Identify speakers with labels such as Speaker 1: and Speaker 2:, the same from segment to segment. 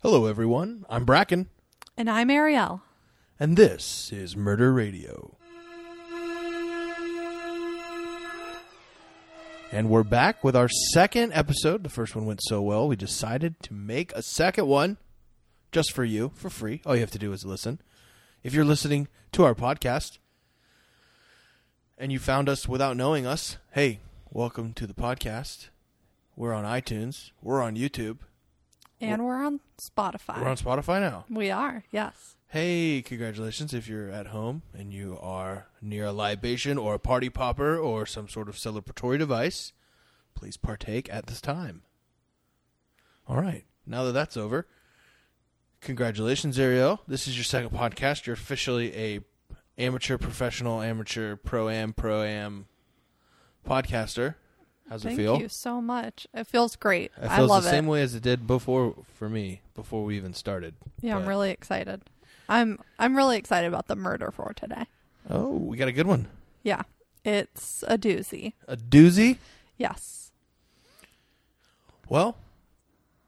Speaker 1: Hello, everyone. I'm Bracken,
Speaker 2: And I'm Ariel.
Speaker 1: and this is Murder Radio. And we're back with our second episode. The first one went so well, we decided to make a second one just for you, for free. All you have to do is listen. If you're listening to our podcast and you found us without knowing us, hey, welcome to the podcast. We're on iTunes, we're on YouTube,
Speaker 2: And we're on Spotify.
Speaker 1: we're on Spotify now.
Speaker 2: we are, yes.
Speaker 1: Hey, congratulations if you're at home and you are near a libation or a party popper or some sort of celebratory device. Please partake at this time. All right, now that that's over, congratulations, Ariel. This is your second podcast. You're officially a amateur, professional, amateur, pro am, pro am podcaster. How's
Speaker 2: Thank
Speaker 1: it feel?
Speaker 2: Thank you so much. It feels great.
Speaker 1: It
Speaker 2: I
Speaker 1: feels
Speaker 2: love
Speaker 1: the
Speaker 2: it.
Speaker 1: same way as it did before for me, before we even started.
Speaker 2: yeah, I'm really excited. I'm I'm really excited about the murder for today.
Speaker 1: Oh, we got a good one.
Speaker 2: Yeah. It's a doozy.
Speaker 1: A doozy.
Speaker 2: Yes.
Speaker 1: Well,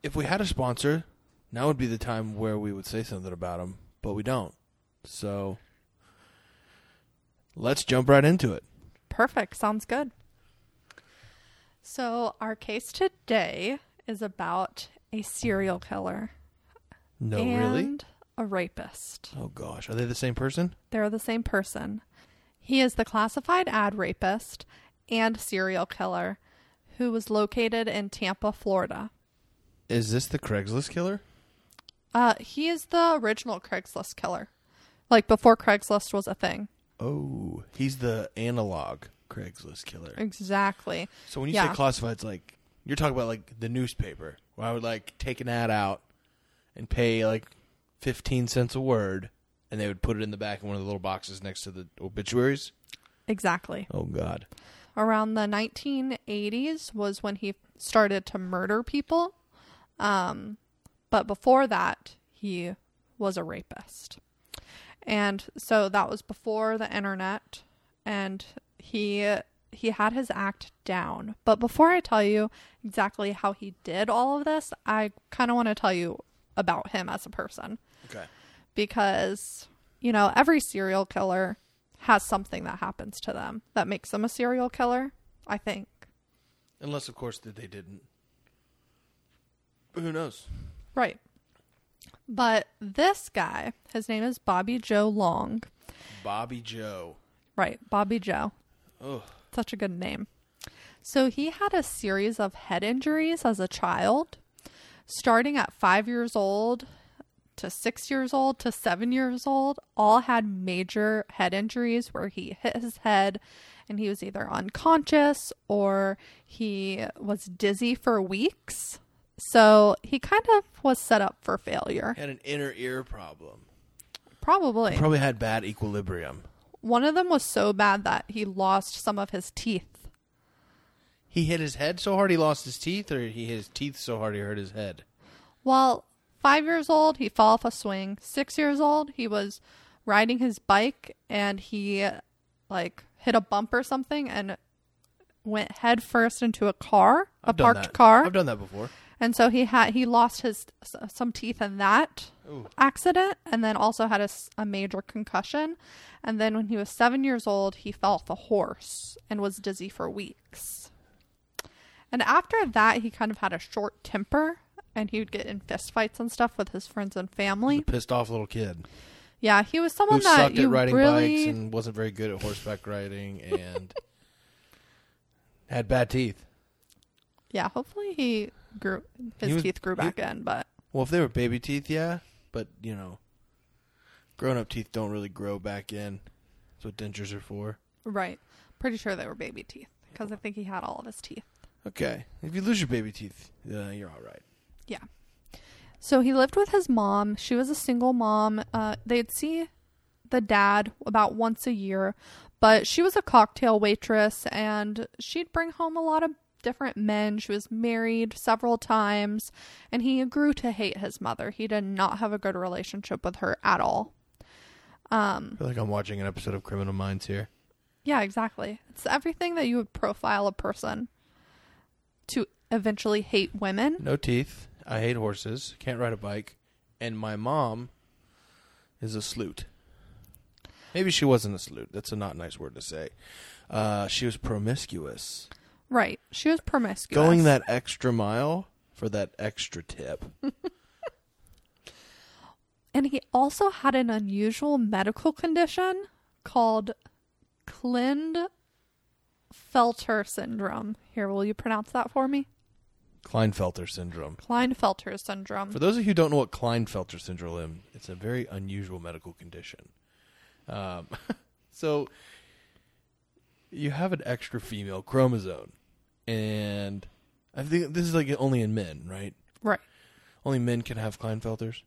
Speaker 1: if we had a sponsor, now would be the time where we would say something about them, but we don't. So let's jump right into it.
Speaker 2: Perfect. Sounds good. So our case today is about a serial killer
Speaker 1: No,
Speaker 2: and
Speaker 1: really?
Speaker 2: a rapist.
Speaker 1: Oh gosh, are they the same person?
Speaker 2: They're the same person. He is the classified ad rapist and serial killer who was located in Tampa, Florida.
Speaker 1: Is this the Craigslist killer?
Speaker 2: Uh, he is the original Craigslist killer, like before Craigslist was a thing.
Speaker 1: Oh, he's the analog Craigslist killer.
Speaker 2: Exactly.
Speaker 1: So when you
Speaker 2: Yeah.
Speaker 1: say classified, it's like you're talking about like the newspaper, where I would like take an ad out and pay like fifteen cents a word, and they would put it in the back in one of the little boxes next to the obituaries.
Speaker 2: Exactly.
Speaker 1: Oh God.
Speaker 2: Around the 1980s was when he started to murder people. Um, but before that, he was a rapist. And so that was before the internet and he he had his act down. But before I tell you exactly how he did all of this, I kind of want to tell you about him as a person
Speaker 1: Okay.
Speaker 2: because you know, every serial killer has something that happens to them that makes them a serial killer, I think.
Speaker 1: Unless, of course, that they didn't. But who knows?
Speaker 2: Right. But this guy, his name is Bobby Joe Long.
Speaker 1: Bobby Joe.
Speaker 2: Right, Bobby Joe.
Speaker 1: Oh,
Speaker 2: Such a good name. So he had a series of head injuries as a child, starting at five years old to six years old to seven years old, all had major head injuries where he hit his head and he was either unconscious or he was dizzy for weeks. So he kind of was set up for failure.
Speaker 1: had an inner ear problem.
Speaker 2: Probably.
Speaker 1: Probably had bad equilibrium.
Speaker 2: One of them was so bad that he lost some of his teeth.
Speaker 1: He hit his head so hard he lost his teeth, or he hit his teeth so hard he hurt his head.
Speaker 2: Well, five years old, he fell off a swing. Six years old, he was riding his bike and he like hit a bump or something and went head first into a car, a
Speaker 1: I've done
Speaker 2: parked
Speaker 1: that.
Speaker 2: car.
Speaker 1: I've done that before.
Speaker 2: and so he had he lost his some teeth in that
Speaker 1: Ooh.
Speaker 2: accident and then also had a major concussion. And then when he was seven years old, he fell off a horse and was dizzy for weeks. And after that, he kind of had a short temper and he would get in fistfights and stuff with his friends and family.
Speaker 1: Pissed off little kid
Speaker 2: Yeah, he was
Speaker 1: who
Speaker 2: someone that
Speaker 1: sucked
Speaker 2: you
Speaker 1: at riding
Speaker 2: really
Speaker 1: bikes and wasn't very good at horseback riding and had bad teeth.
Speaker 2: Yeah, hopefully he grew his
Speaker 1: He was-
Speaker 2: teeth grew
Speaker 1: he-
Speaker 2: back in, but
Speaker 1: Well, if they were baby teeth, yeah, but you know, grown up teeth don't really grow back in. That's what dentures are for.
Speaker 2: right. Pretty sure they were baby teeth because I think he had all of his teeth.
Speaker 1: Okay, if you lose your baby teeth, uh, you're all right.
Speaker 2: Yeah. So he lived with his mom. She was a single mom. Uh, they'd see the dad about once a year, but she was a cocktail waitress and she'd bring home a lot of different men. She was married several times and he grew to hate his mother. He did not have a good relationship with her at all. Um,
Speaker 1: I feel like I'm watching an episode of Criminal Minds here.
Speaker 2: yeah, exactly. It's everything that you would profile a person to eventually hate women.
Speaker 1: No teeth. I hate horses. Can't ride a bike. and my mom is a sleut. Maybe she wasn't a sleut. That's a not nice word to say. Uh, she was promiscuous,
Speaker 2: Right. She was promiscuous.
Speaker 1: going that extra mile for that extra tip.
Speaker 2: And he also had an unusual medical condition called Klinefelter syndrome. Here, will you pronounce that for me?
Speaker 1: Klinefelter syndrome.
Speaker 2: Klinefelter syndrome.
Speaker 1: For those of you who don't know what Klinefelter syndrome is, it's a very unusual medical condition. Um, so you have an extra female chromosome, and I think this is like only in men, right?
Speaker 2: right.
Speaker 1: Only men can have Klinefelters.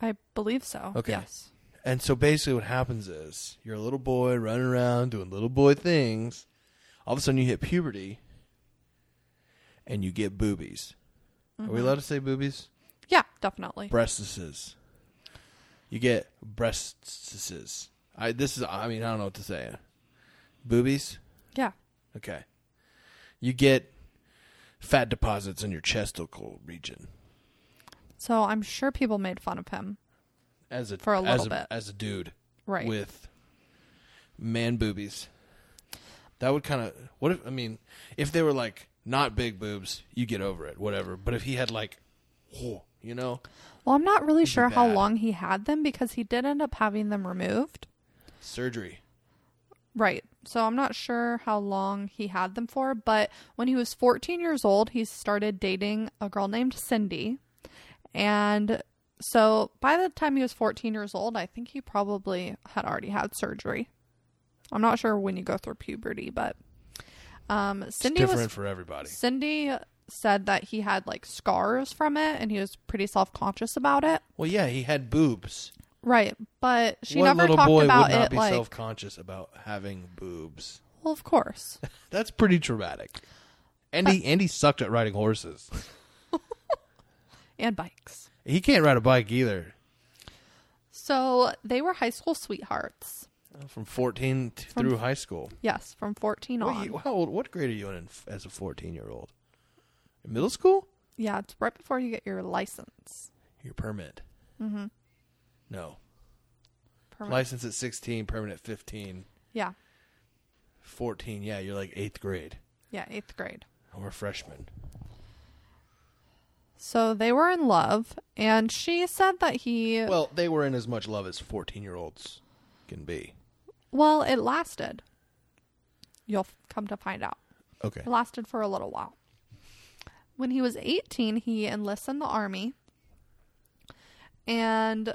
Speaker 2: I believe so.
Speaker 1: Okay.
Speaker 2: Yes.
Speaker 1: And so basically, what happens is you're a little boy running around doing little boy things. All of a sudden, you hit puberty, and you get boobies. Are we mm-hmm. allowed to say boobies?
Speaker 2: Yeah, definitely.
Speaker 1: breastises. You get breastises. I this is I mean I don't know what to say. Boobies.
Speaker 2: Yeah.
Speaker 1: Okay. You get fat deposits in your chesticle region
Speaker 2: So I'm sure people made fun of him.
Speaker 1: as a
Speaker 2: For a
Speaker 1: as
Speaker 2: little
Speaker 1: a,
Speaker 2: bit.
Speaker 1: as a dude
Speaker 2: Right.
Speaker 1: with man boobies. That would kind of what if I mean if they were like not big boobs, you get over it, whatever. But if he had like, whoa, you know,
Speaker 2: well, I'm not really sure how long he had them because he did end up having them removed.
Speaker 1: surgery.
Speaker 2: Right. So I'm not sure how long he had them for, but when he was 14 years old, he started dating a girl named Cindy. And so by the time he was 14 years old, I think he probably had already had surgery. I'm not sure when you go through puberty, but um,
Speaker 1: It's different
Speaker 2: was
Speaker 1: for everybody.
Speaker 2: Cindy said that he had like scars from it and he was pretty self-conscious about it.
Speaker 1: Well, yeah, he had boobs.
Speaker 2: Right, but she
Speaker 1: what
Speaker 2: never
Speaker 1: little
Speaker 2: talked
Speaker 1: boy
Speaker 2: about
Speaker 1: would not
Speaker 2: it
Speaker 1: be
Speaker 2: like
Speaker 1: self-conscious about having boobs?
Speaker 2: well, of course.
Speaker 1: That's pretty traumatic. Andy Andy sucked at riding horses.
Speaker 2: and bikes.
Speaker 1: He can't ride a bike either.
Speaker 2: So they were high school sweethearts.
Speaker 1: Uh, from 14 t- through high school.
Speaker 2: Yes, from 14 on.
Speaker 1: How old? What grade are you in f- as a 14-year-old? Middle school?
Speaker 2: Yeah, it's right before you get your license.
Speaker 1: Your permit.
Speaker 2: Mm-hmm.
Speaker 1: No.
Speaker 2: Permit.
Speaker 1: License at 16, permanent at 15.
Speaker 2: Yeah,
Speaker 1: 14, yeah, you're like 8th grade.
Speaker 2: yeah, eighth grade.
Speaker 1: Or freshman.
Speaker 2: So they were in love, and she said that he. Well,
Speaker 1: they were in as much love as 14-year-olds can be.
Speaker 2: Well, it lasted. You'll f- come to find out.
Speaker 1: Okay.
Speaker 2: It lasted for a little while. When he was 18, he enlisted in the army, and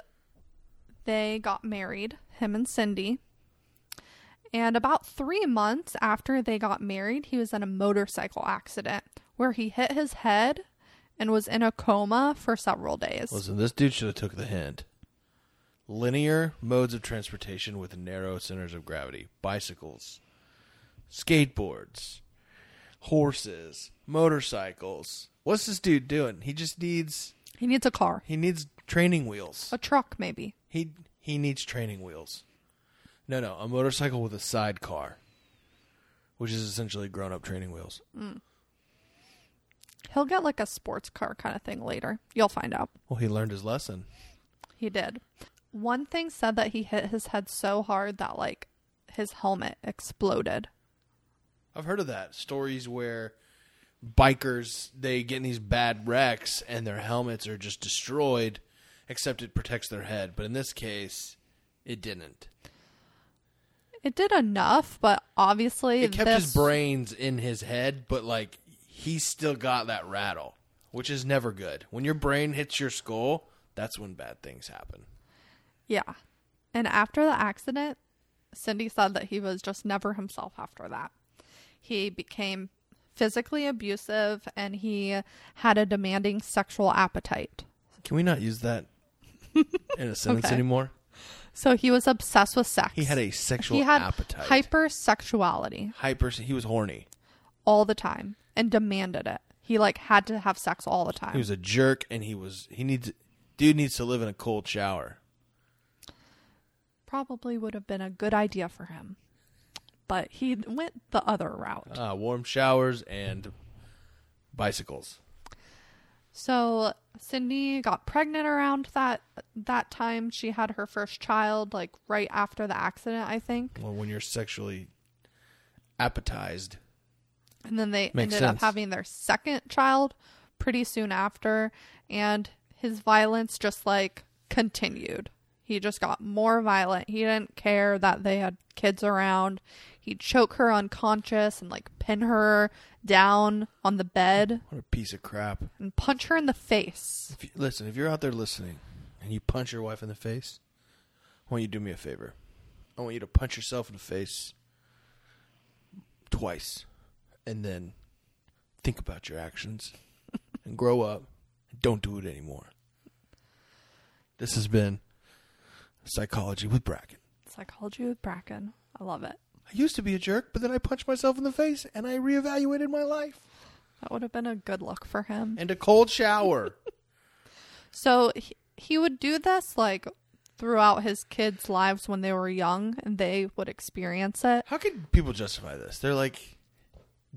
Speaker 2: they got married, him and Cindy. And about three months after they got married, he was in a motorcycle accident where he hit his head and was in a coma for several days.
Speaker 1: Listen, this dude should have took the hint. Linear modes of transportation with narrow centers of gravity. Bicycles, skateboards, horses, motorcycles. What's this dude doing? He just needs
Speaker 2: He needs a car,
Speaker 1: he needs training wheels.
Speaker 2: a truck, maybe.
Speaker 1: He he needs training wheels. No, no, a motorcycle with a sidecar, which is essentially grown-up training wheels. Mm.
Speaker 2: He'll get like a sports car kind of thing later. You'll find out.
Speaker 1: Well, he learned his lesson.
Speaker 2: He did. One thing said that he hit his head so hard that like his helmet exploded.
Speaker 1: I've heard of that. Stories where bikers they get in these bad wrecks and their helmets are just destroyed, except it protects their head. But in this case, it didn't.
Speaker 2: It did enough, but obviously
Speaker 1: It kept
Speaker 2: this,
Speaker 1: his brains in his head, but like he still got that rattle, which is never good. When your brain hits your skull, that's when bad things happen.
Speaker 2: Yeah. And after the accident, Cindy said that he was just never himself after that. He became physically abusive and he had a demanding sexual appetite.
Speaker 1: Can we not use that in a sentence
Speaker 2: Okay.
Speaker 1: anymore?
Speaker 2: So he was obsessed with sex.
Speaker 1: He had a sexual
Speaker 2: he had
Speaker 1: appetite.
Speaker 2: hypersexuality
Speaker 1: Hyper. He was horny.
Speaker 2: all the time and demanded it. He like had to have sex all the time.
Speaker 1: He was a jerk, and he was he needs dude needs to live in a cold shower.
Speaker 2: Probably would have been a good idea for him. But he went the other route.
Speaker 1: Ah, warm showers and bicycles.
Speaker 2: So Cindy got pregnant around that that time. She had her first child like right after the accident, I think.
Speaker 1: Well, when you're sexually appetized,
Speaker 2: And then they
Speaker 1: Makes
Speaker 2: ended up having their second child pretty soon after and his violence just like continued. He just got more violent. He didn't care that they had kids around. He'd choke her unconscious and like pin her down on the bed
Speaker 1: what a piece of crap.
Speaker 2: and punch her in the face.
Speaker 1: If you, listen, if you're out there listening and you punch your wife in the face, I want you to do me a favor. I want you to punch yourself in the face twice and then think about your actions and grow up and don't do it anymore. This has been Psychology with Bracken.
Speaker 2: Psychology with Bracken. I love it.
Speaker 1: I used to be a jerk, but then I punched myself in the face and I reevaluated my life.
Speaker 2: That would have been a good look for him.
Speaker 1: And a cold shower.
Speaker 2: So he, he would do this like throughout his kids' lives when they were young and they would experience it.
Speaker 1: How can people justify this? They're like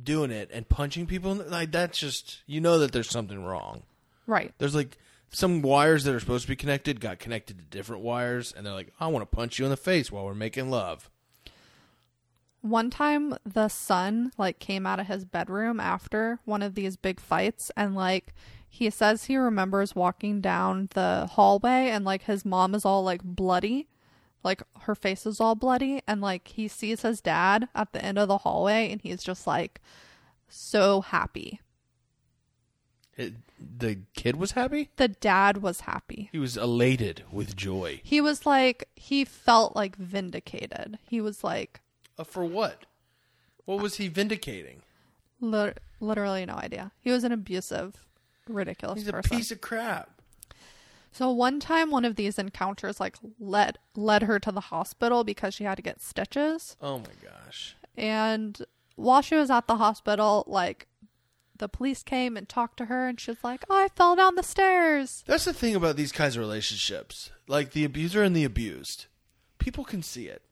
Speaker 1: doing it and punching people. in the- Like that's just you know that there's something wrong.
Speaker 2: Right.
Speaker 1: There's like some wires that are supposed to be connected got connected to different wires, and they're like, I want to punch you in the face while we're making love.
Speaker 2: One time the son like came out of his bedroom after one of these big fights and like he says he remembers walking down the hallway and like his mom is all like bloody. Like her face is all bloody and like he sees his dad at the end of the hallway and he's just like so happy.
Speaker 1: It, the kid was happy.
Speaker 2: The dad was happy.
Speaker 1: He was elated with joy.
Speaker 2: He was like he felt like vindicated. He was like
Speaker 1: Uh, for what? What was he vindicating?
Speaker 2: lit- literally no idea. He was an abusive, ridiculous
Speaker 1: He's a
Speaker 2: person.
Speaker 1: piece of crap.
Speaker 2: So one time one of these encounters like led led her to the hospital because she had to get stitches.
Speaker 1: Oh my gosh.
Speaker 2: And while she was at the hospital, like the police came and talked to her and she was like, "Oh, I fell down the stairs."
Speaker 1: That's the thing about these kinds of relationships. Like the abuser and the abused. People can see it.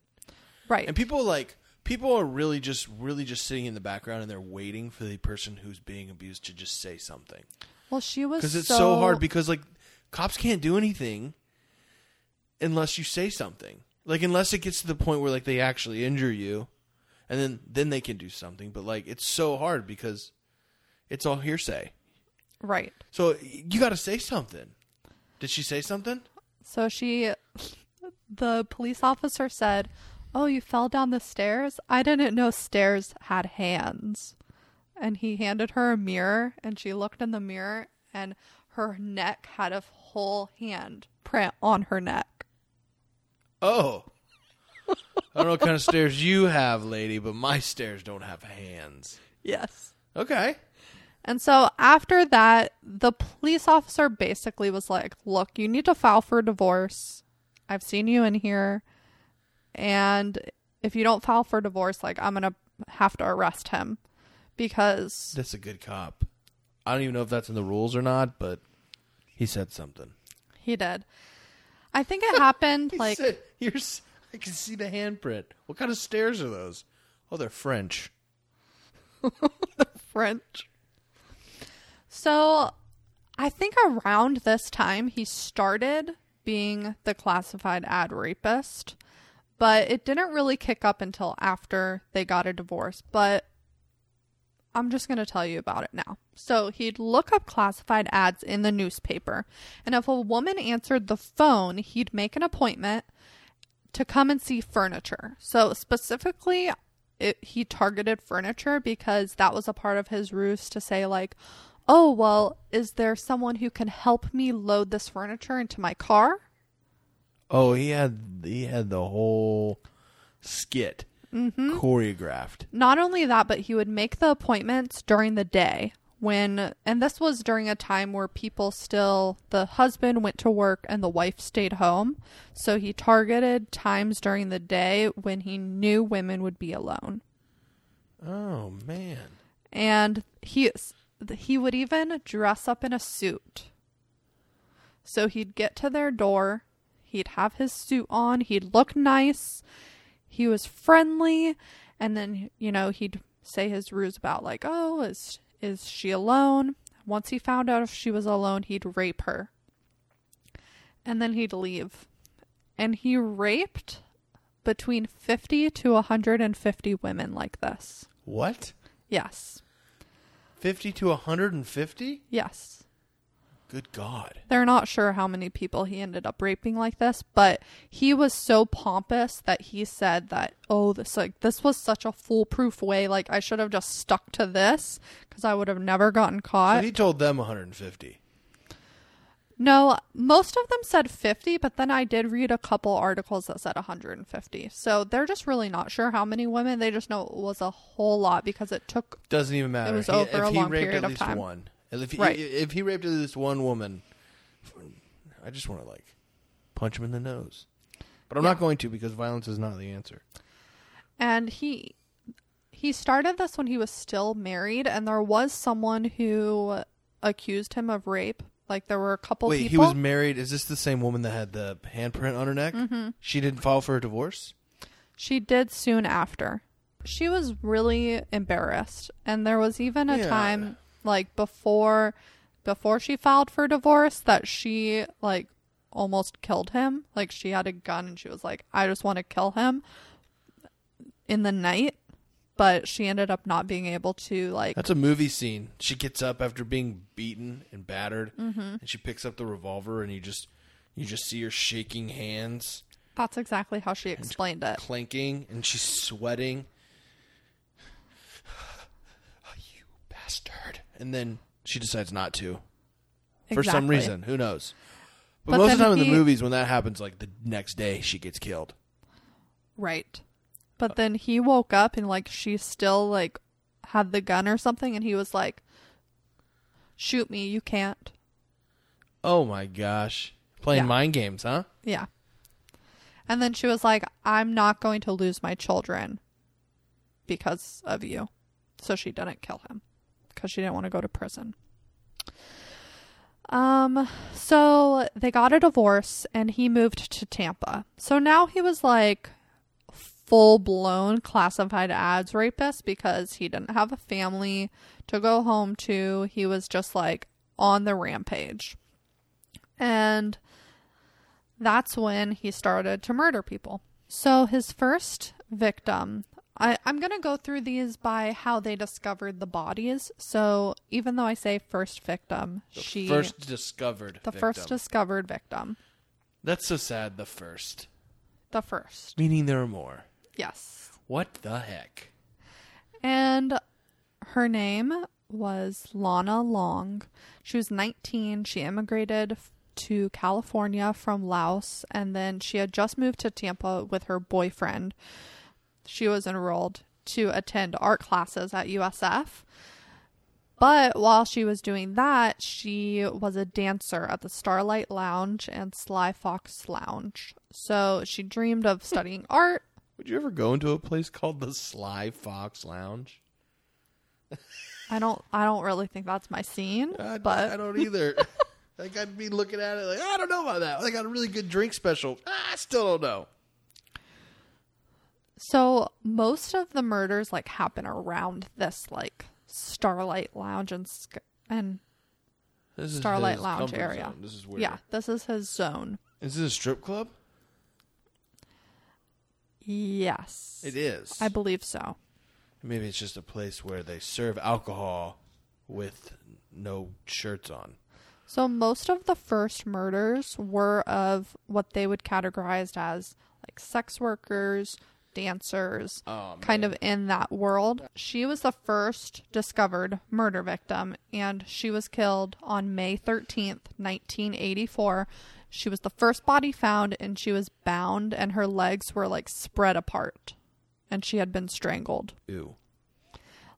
Speaker 2: Right.
Speaker 1: And people like people are really just really just sitting in the background and they're waiting for the person who's being abused to just say something.
Speaker 2: well, she was
Speaker 1: Because it's
Speaker 2: so,
Speaker 1: so hard because like cops can't do anything unless you say something. Like unless it gets to the point where like they actually injure you and then then they can do something, but like it's so hard because it's all hearsay.
Speaker 2: right.
Speaker 1: So you got to say something. Did she say something?
Speaker 2: So she the police officer said, "Oh, you fell down the stairs? I didn't know stairs had hands." And he handed her a mirror and she looked in the mirror and her neck had a whole hand print on her neck.
Speaker 1: Oh. I don't know what kind of stairs you have, lady, but my stairs don't have hands.
Speaker 2: Yes.
Speaker 1: Okay.
Speaker 2: And so after that, the police officer basically was like, Look, you need to file for divorce. I've seen you in here. And if you don't file for divorce, like, I'm going to have to arrest him because
Speaker 1: That's a good cop. I don't even know if that's in the rules or not, but he said something.
Speaker 2: he did. I think it happened
Speaker 1: He
Speaker 2: like
Speaker 1: said, "Here's I can see the handprint. What kind of stairs are those? Oh, they're French.
Speaker 2: the French. So I think around this time he started being the classified ad rapist, but it didn't really kick up until after they got a divorce. But I'm just going to tell you about it now. So he'd look up classified ads in the newspaper, and if a woman answered the phone, he'd make an appointment to come and see furniture. So specifically, it, he targeted furniture because that was a part of his ruse to say like, "Oh, well, is there someone who can help me load this furniture into my car?"
Speaker 1: Oh, he had he had the whole skit mm-hmm. choreographed.
Speaker 2: Not only that, but he would make the appointments during the day when and this was during a time where people still the husband went to work and the wife stayed home. So he targeted times during the day when he knew women would be alone.
Speaker 1: Oh man.
Speaker 2: and he he would even dress up in a suit. So he'd get to their door, he'd have his suit on, he'd look nice, he was friendly, and then you know he'd say his ruse about like, "Oh, is is she alone? once he found out if she was alone, he'd rape her. And then he'd leave. And he raped between 50 to 150 women like this.
Speaker 1: What?
Speaker 2: Yes.
Speaker 1: 50 to 150?
Speaker 2: Yes.
Speaker 1: Good God.
Speaker 2: They're not sure how many people he ended up raping like this, but he was so pompous that he said that, "Oh, this like this was such a foolproof way. Like I should have just stuck to this because I would have never gotten
Speaker 1: So
Speaker 2: caught."
Speaker 1: he told them 150.
Speaker 2: No, most of them said 50, but then I did read a couple articles that said 150. So they're just really not sure how many women. They just know it was a whole lot because it took
Speaker 1: Doesn't even matter.
Speaker 2: It was
Speaker 1: He-
Speaker 2: over
Speaker 1: if
Speaker 2: a
Speaker 1: he
Speaker 2: long
Speaker 1: raped
Speaker 2: period
Speaker 1: at
Speaker 2: of
Speaker 1: least
Speaker 2: time.
Speaker 1: one. If he,
Speaker 2: Right.
Speaker 1: if he raped at least one woman, I just want to like punch him in the nose. But I'm
Speaker 2: Yeah.
Speaker 1: not going to because violence is not the answer.
Speaker 2: and he he started this when he was still married and there was someone who accused him of rape like there were a couple
Speaker 1: Wait, he was married. Is this the same woman that had the handprint on her neck? Mm-hmm. She didn't file for a divorce.
Speaker 2: she did soon after she was really embarrassed and there was even a
Speaker 1: Yeah.
Speaker 2: time like before before she filed for divorce that she like almost killed him like she had a gun and she was like i just want to kill him in the night but she ended up not being able to like
Speaker 1: That's a movie scene. She gets up after being beaten and battered,
Speaker 2: Mm-hmm.
Speaker 1: and she picks up the revolver, and you just you just see her shaking hands,
Speaker 2: That's exactly how she explained it.
Speaker 1: clanking, and she's sweating. you bastard! And then she decides not to for some
Speaker 2: Exactly.
Speaker 1: reason. Who knows? But,
Speaker 2: But
Speaker 1: most of the
Speaker 2: then
Speaker 1: time in
Speaker 2: he-
Speaker 1: the movies, when that happens, like the next day, she gets killed.
Speaker 2: Right. But then he woke up and like she still like had the gun or something and he was like shoot me, you can't.
Speaker 1: Oh my gosh! Playing
Speaker 2: Yeah.
Speaker 1: mind games, huh?
Speaker 2: Yeah. And then she was like I'm not going to lose my children because of you. So she didn't kill him because she didn't want to go to prison. Um so they got a divorce and he moved to Tampa. So now he was like full blown classified ads rapist because he didn't have a family to go home to. He was just like on the rampage. And that's when he started to murder people. So his first victim, I, I'm going to go through these by how they discovered the bodies. So even though I say first victim,
Speaker 1: The
Speaker 2: she
Speaker 1: first discovered.
Speaker 2: the
Speaker 1: victim.
Speaker 2: first discovered victim,
Speaker 1: That's so sad. The first,
Speaker 2: the first,
Speaker 1: meaning there are more.
Speaker 2: Yes.
Speaker 1: What the heck?
Speaker 2: And her name was Lana Long. She was 19. She immigrated to California from Laos, and then she had just moved to Tampa with her boyfriend. She was enrolled to attend art classes at USF. But while she was doing that, she was a dancer at the Starlight Lounge and Sly Fox Lounge. So she dreamed of studying art.
Speaker 1: Would you ever go into a place called the Sly Fox Lounge?
Speaker 2: I don't I don't really think that's my scene,
Speaker 1: I,
Speaker 2: but
Speaker 1: I don't either. like I'd be looking at it like ah, I don't know about that. They got a really good drink special. Ah, I still don't know.
Speaker 2: So most of the murders like happen around this like Starlight Lounge and and
Speaker 1: This is
Speaker 2: Starlight Lounge area.
Speaker 1: zone. This is weird.
Speaker 2: yeah, this is his zone.
Speaker 1: Is this a strip club?
Speaker 2: Yes,
Speaker 1: It is.
Speaker 2: I believe so.
Speaker 1: Maybe it's just a place where they serve alcohol with no shirts on.
Speaker 2: So most of the first murders were of what they would categorize as like sex workers, dancers,
Speaker 1: Oh,
Speaker 2: kind of in that world. She was the first discovered murder victim, and she was killed on May 13th, 1984. She was the first body found, and she was bound, and her legs were like spread apart, and she had been strangled.
Speaker 1: Ew.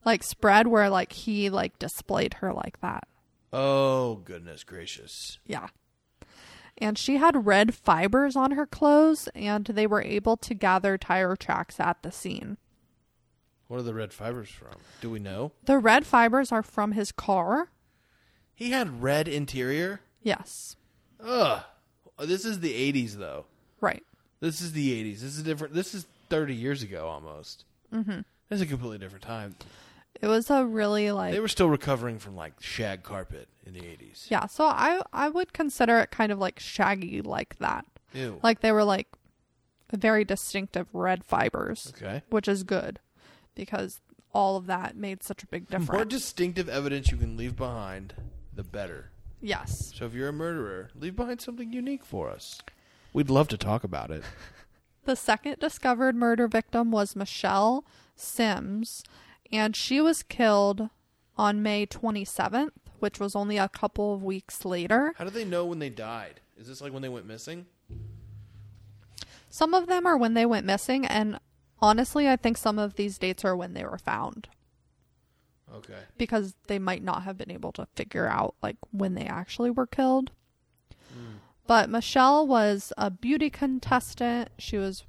Speaker 2: Like spread where like he like displayed her like that.
Speaker 1: Oh goodness gracious.
Speaker 2: Yeah. And she had red fibers on her clothes, and they were able to gather tire tracks at the scene.
Speaker 1: What are the red fibers from? Do we know?
Speaker 2: The red fibers are from his car.
Speaker 1: He had red interior.
Speaker 2: Yes.
Speaker 1: Ugh. This is the 80s though.
Speaker 2: Right.
Speaker 1: This is the 80s. This is different. This is 30 years ago almost. Mm-hmm. This is a completely different time.
Speaker 2: It was a really like
Speaker 1: They were still recovering from like shag carpet in the 80s.
Speaker 2: yeah. So I I would consider it kind of like shaggy like that.
Speaker 1: Ew.
Speaker 2: Like they were like very distinctive red fibers,
Speaker 1: okay.
Speaker 2: which is good because all of that made such a big difference.
Speaker 1: The More distinctive evidence you can leave behind, the better.
Speaker 2: Yes.
Speaker 1: So if you're a murderer, leave behind something unique for us. We'd love to talk about it.
Speaker 2: The second discovered murder victim was Michelle Simms, and she was killed on May 27th, which was only a couple of weeks later.
Speaker 1: How do they know when they died? Is this like when they went missing?
Speaker 2: Some of them are when they went missing, and honestly, I think some of these dates are when they were found
Speaker 1: Okay.
Speaker 2: because they might not have been able to figure out like when they actually were killed. But Michelle was a beauty contestant. She was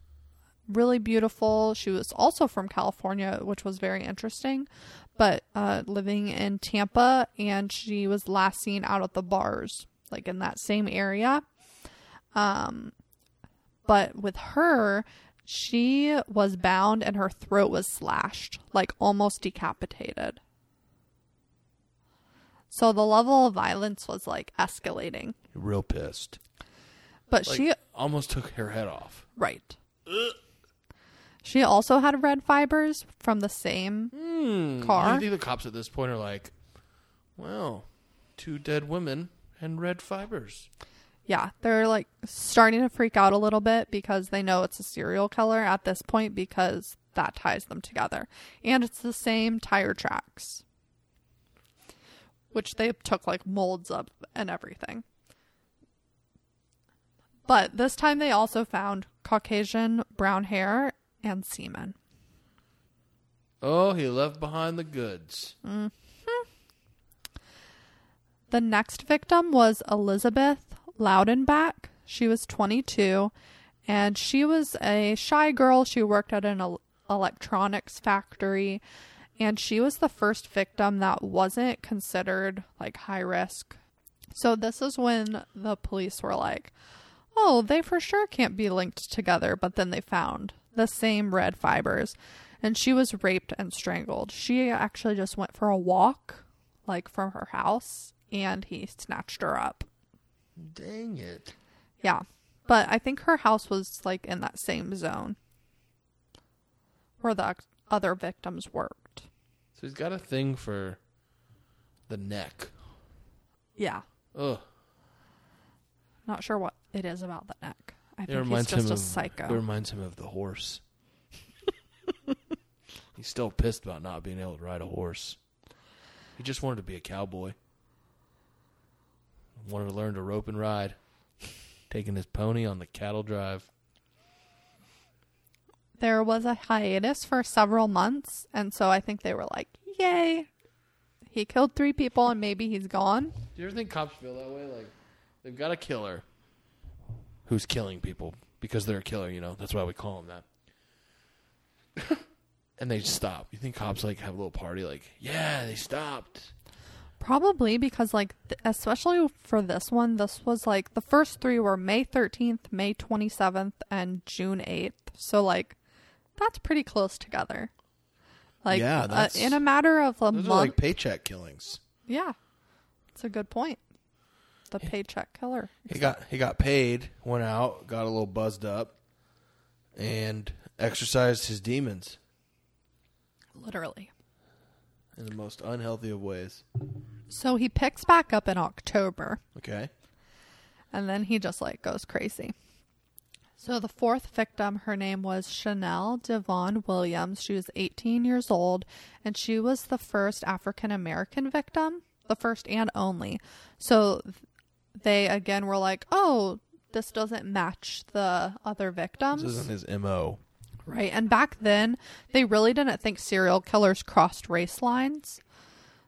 Speaker 2: really beautiful. She was also from California, which was very interesting, but uh, living in Tampa, and she was last seen out at the bars, like in that same area. Um, but with her, she was bound and her throat was slashed, like almost decapitated. So the level of violence was like escalating.
Speaker 1: Real pissed.
Speaker 2: But
Speaker 1: Like,
Speaker 2: she
Speaker 1: almost took her head off.
Speaker 2: right. She also had red fibers from the same
Speaker 1: Hmm.
Speaker 2: Car?
Speaker 1: I think the cops at this point are like, well, two dead women and red fibers.
Speaker 2: Yeah, they're like starting to freak out a little bit because they know it's a serial killer at this point because that ties them together. And it's the same tire tracks, which they took like molds of and everything. But this time they also found Caucasian brown hair and semen.
Speaker 1: Oh, he left behind the goods. Mm-hmm.
Speaker 2: The next victim was Elizabeth Loudenback. She was 22 and she was a shy girl. She worked at an el- electronics factory and she was the first victim that wasn't considered like high risk. So this is when the police were like, "Oh, they for sure can't be linked together," but then they found the same red fibers and she was raped and strangled. She actually just went for a walk like from her house and he snatched her up.
Speaker 1: Dang it.
Speaker 2: Yeah. But I think her house was like in that same zone where the other victims worked.
Speaker 1: So he's got a thing for the neck.
Speaker 2: Yeah.
Speaker 1: Ugh.
Speaker 2: Not sure what it is about the neck. I
Speaker 1: It
Speaker 2: think he's
Speaker 1: reminds
Speaker 2: just
Speaker 1: him
Speaker 2: a
Speaker 1: of
Speaker 2: psycho.
Speaker 1: It reminds him of the horse. He's still pissed about not being able to ride a horse. He just wanted to be a cowboy. Wanted to learn to rope and ride. Taking his pony on the cattle drive.
Speaker 2: There was a hiatus for several months, and so I think they were like, "Yay, he killed three people, and maybe he's gone."
Speaker 1: Do you ever think cops feel that way? Like they've got a killer who's killing people because they're a killer. You know that's why we call him that. and they stop. You think cops like have a little party? Like, yeah, they stopped.
Speaker 2: Probably because, like, th- especially for this one, this was like the first three were May 13th, May 27th, and June 8th. So, like, that's pretty close together. Like,
Speaker 1: Yeah,
Speaker 2: uh, in a matter of a month.
Speaker 1: are like paycheck killings.
Speaker 2: yeah, it's a good point. The paycheck killer.
Speaker 1: He got he got paid, went out, got a little buzzed up, and exercised his demons
Speaker 2: Literally.
Speaker 1: in the most unhealthy of ways.
Speaker 2: So he picks back up in October.
Speaker 1: Okay.
Speaker 2: and then he just like goes crazy. So the fourth victim, her name was Chanel Devoun Williams. She was 18 years old, and she was the first African American victim, the first and only. So they again were like, "Oh, this doesn't match the other victims."
Speaker 1: This isn't his MO.
Speaker 2: Right. And back then, they really didn't think serial killers crossed race lines.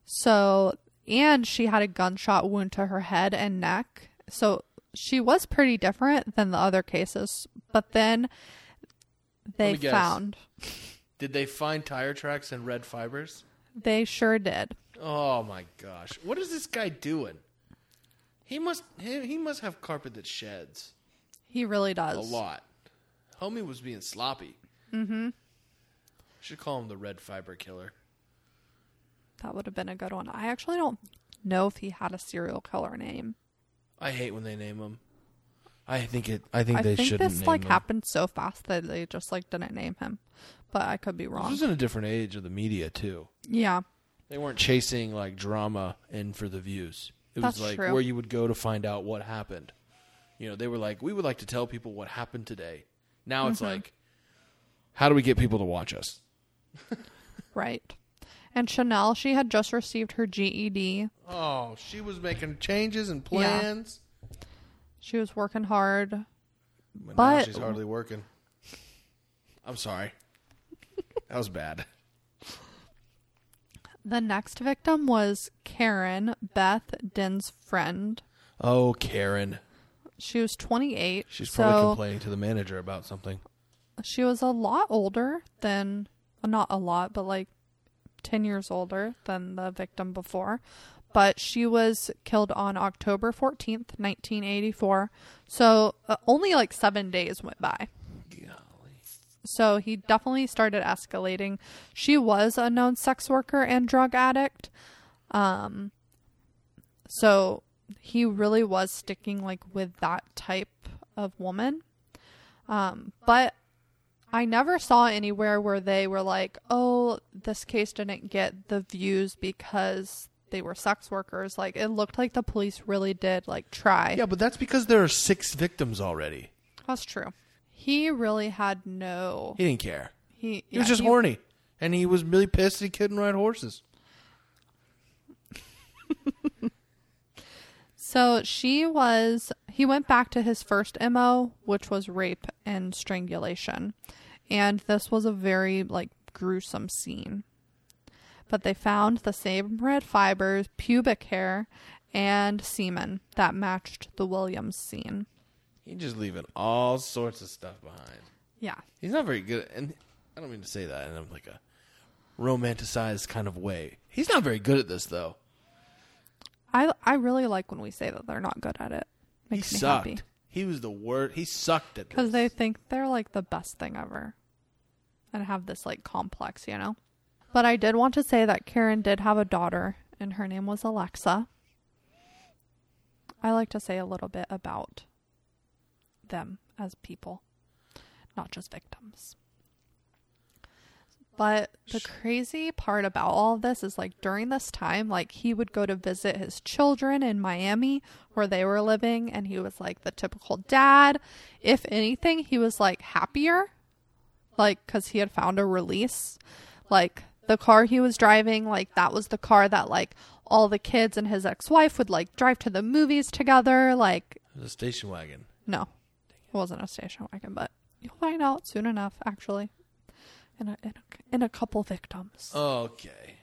Speaker 2: So, and she had a gunshot wound to her head and neck. So, she was pretty different than the other cases. But then they found,
Speaker 1: Did they find tire tracks and red fibers?
Speaker 2: they sure did.
Speaker 1: Oh my gosh. What is this guy doing? He must he, he must have carpet that sheds
Speaker 2: He really does.
Speaker 1: a lot. Homie was being sloppy. Mm-hmm. Should call him the red fiber killer.
Speaker 2: That would have been a good one. I actually don't know if he had a serial killer name.
Speaker 1: I hate when they name them. I think it. I think
Speaker 2: I
Speaker 1: they
Speaker 2: think
Speaker 1: shouldn't
Speaker 2: this like
Speaker 1: him.
Speaker 2: happened so fast that they just like didn't name him. But I could be
Speaker 1: This
Speaker 2: wrong.
Speaker 1: was in a different age of the media too.
Speaker 2: Yeah.
Speaker 1: They weren't chasing like drama in for the views. It
Speaker 2: That's
Speaker 1: was like
Speaker 2: true.
Speaker 1: where you would go to find out what happened. You know, they were like, we would like to tell people what happened today. Now it's
Speaker 2: Mhm.
Speaker 1: like, how do we get people to watch us?
Speaker 2: Right. And Chanel, she had just received her GED.
Speaker 1: Oh, she was making changes and plans.
Speaker 2: Yeah.
Speaker 1: plans.
Speaker 2: She was working hard.
Speaker 1: But, now
Speaker 2: But-
Speaker 1: she's hardly working. I'm sorry. that was bad.
Speaker 2: The next victim was Karen, Beth Dinsfriend.
Speaker 1: Oh, Karen.
Speaker 2: She was 28.
Speaker 1: She's probably
Speaker 2: so
Speaker 1: complaining to the manager about something.
Speaker 2: she was a lot older than, well, not a lot, but like 10 years older than the victim before. But she was killed on October 14th, 1984. So uh, only like seven days went by.
Speaker 1: Golly.
Speaker 2: So he definitely started escalating. She was a known sex worker and drug addict. Um so he really was sticking like with that type of woman. Um but I never saw anywhere where they were like, "Oh, this case didn't get the views because they were sex workers." Like it looked like the police really did like try.
Speaker 1: Yeah, but that's because there are six victims already.
Speaker 2: That's true. He really had no
Speaker 1: He didn't care.
Speaker 2: he
Speaker 1: He was
Speaker 2: yeah,
Speaker 1: just horny. And he was really pissed he couldn't ride horses.
Speaker 2: So she was, he went back to his first MO, which was rape and strangulation. And this was a very, like, gruesome scene. But they found the same red fibers, pubic hair, and semen that matched the Williams scene.
Speaker 1: He's just leaving all sorts of stuff behind.
Speaker 2: Yeah.
Speaker 1: He's not very good, and I don't mean to say that in like a romanticized kind of way. He's not very good at this, though.
Speaker 2: I, I really like when we say that they're not good at it. Makes
Speaker 1: he
Speaker 2: me
Speaker 1: sucked.
Speaker 2: happy.
Speaker 1: He was the worst. He sucked at
Speaker 2: Because they think they're like the best thing ever. And have this like complex, you know? But I did want to say that Karen did have a daughter, and her name was Alexa. I like to say a little bit about them as people, not just victims. But the crazy part about all of this is like during this time, like he would go to visit his children in Miami where they were living, and he was like the typical dad. If anything, he was like happier, like because he had found a release. Like the car he was driving, like that was the car that like all the kids and his ex wife would like drive to the movies together. Like,
Speaker 1: the station wagon.
Speaker 2: no, it wasn't a station wagon, but you'll find out soon enough, actually. In a, in a, in a couple victims.
Speaker 1: Okay.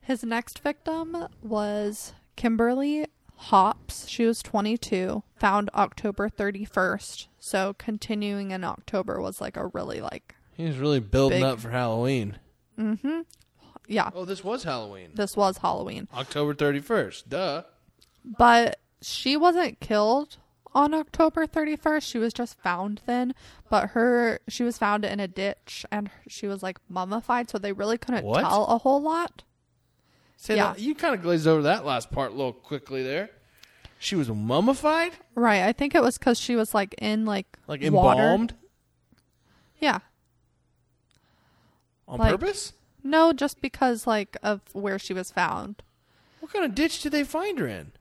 Speaker 2: His next victim was Kimberly Hopps. She was 22, found October 31st. So continuing in October was like a really like,
Speaker 1: He was really building
Speaker 2: Big.
Speaker 1: up for Halloween.
Speaker 2: mm-hmm. Yeah,
Speaker 1: Oh, this was Halloween.
Speaker 2: this was Halloween.
Speaker 1: October 31st. Duh.
Speaker 2: But she wasn't killed on October 31st. She was just found then. But her, she was found in a ditch and she was like mummified. So they really couldn't
Speaker 1: What?
Speaker 2: tell a whole lot.
Speaker 1: Say
Speaker 2: Yeah.
Speaker 1: that, you kind of glazed over that last part a little quickly there. She was mummified?
Speaker 2: Right. I think it was because she was like in like,
Speaker 1: Like
Speaker 2: water.
Speaker 1: embalmed?
Speaker 2: Yeah.
Speaker 1: On
Speaker 2: Like-
Speaker 1: purpose?
Speaker 2: No, just because like of where she was found.
Speaker 1: What kind of ditch did they find her in?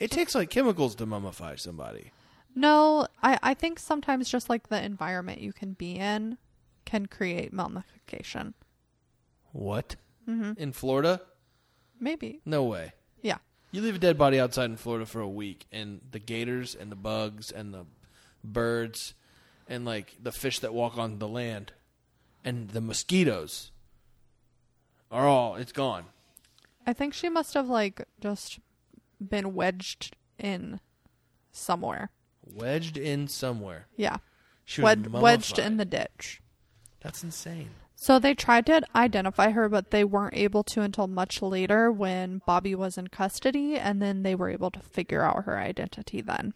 Speaker 1: It takes like chemicals to mummify somebody.
Speaker 2: No, I I think sometimes just like the environment you can be in can create mummification.
Speaker 1: What?
Speaker 2: hmm
Speaker 1: In Florida?
Speaker 2: Maybe.
Speaker 1: No way.
Speaker 2: Yeah.
Speaker 1: You leave a dead body outside in Florida for a week, and the gators and the bugs and the birds and like the fish that walk on the land and the mosquitoes are all it's gone.
Speaker 2: I think she must have like just been wedged in somewhere.
Speaker 1: Wedged in somewhere.
Speaker 2: Yeah.
Speaker 1: She was
Speaker 2: Wed- wedged
Speaker 1: mummified.
Speaker 2: in the ditch.
Speaker 1: That's insane.
Speaker 2: So they tried to identify her, but they weren't able to until much later when Bobby was in custody, and then they were able to figure out her identity then.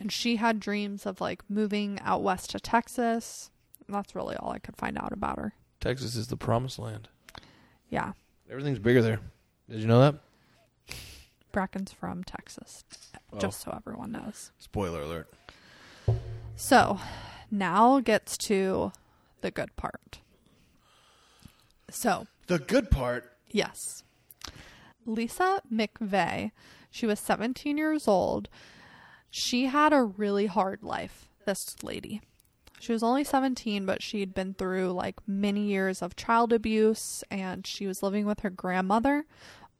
Speaker 2: And she had dreams of like moving out west to Texas. That's really all I could find out about her.
Speaker 1: Texas is the promised land.
Speaker 2: Yeah.
Speaker 1: Everything's bigger there. Did you know that?
Speaker 2: Bracken's from Texas,
Speaker 1: Oh.
Speaker 2: just so everyone knows.
Speaker 1: Spoiler alert.
Speaker 2: So now gets to the good part. So,
Speaker 1: The good part.
Speaker 2: yes. Lisa McVey, she was 17 years old. She had a really hard life, this lady. She was only 17, but she'd been through like many years of child abuse and she was living with her grandmother.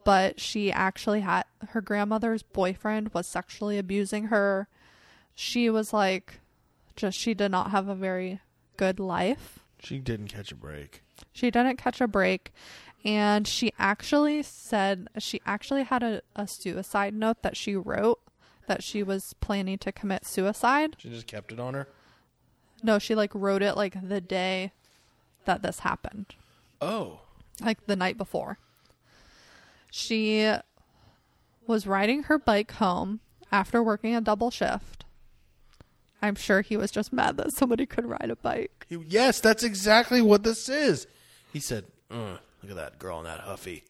Speaker 2: But she actually had her grandmother's boyfriend was sexually abusing her. She was like, just she did not have a very good life.
Speaker 1: She didn't catch a break.
Speaker 2: She didn't catch a break. And she actually said she actually had a, a suicide note that she wrote that she was planning to commit suicide.
Speaker 1: She just kept it on her.
Speaker 2: No, she like wrote it like the day that this happened,
Speaker 1: Oh.
Speaker 2: like the night before. She was riding her bike home after working a double shift. I'm sure he was just mad that somebody could ride a bike.
Speaker 1: Yes, that's exactly what this is. He said, "Uh, "Look at that girl in that huffy."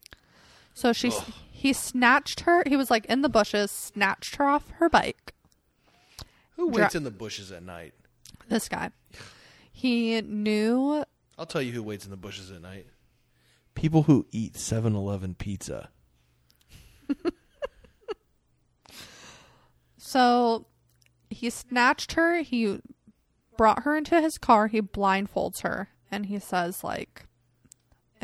Speaker 2: So she
Speaker 1: Ugh.
Speaker 2: he snatched her. He was like in the bushes, snatched her off her bike.
Speaker 1: Who
Speaker 2: Dra-
Speaker 1: waits in the bushes at night?
Speaker 2: This guy. He knew
Speaker 1: I'll tell you who waits in the bushes at night. People who eat 7-Eleven pizza.
Speaker 2: so he snatched her, he brought her into his car, he blindfolds her, and he says like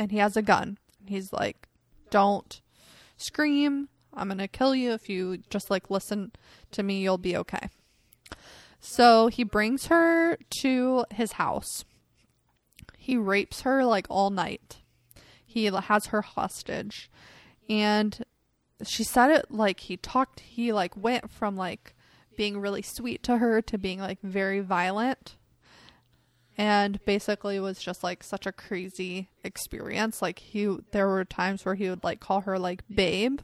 Speaker 2: and he has a gun. He's like, Don't scream. I'm gonna kill you if you just like listen to me, you'll be okay. So he brings her to his house. He rapes her like all night. He has her hostage. And she said it like he talked, he like went from like being really sweet to her to being like very violent. And basically was just like such a crazy experience. Like he there were times where he would like call her like babe.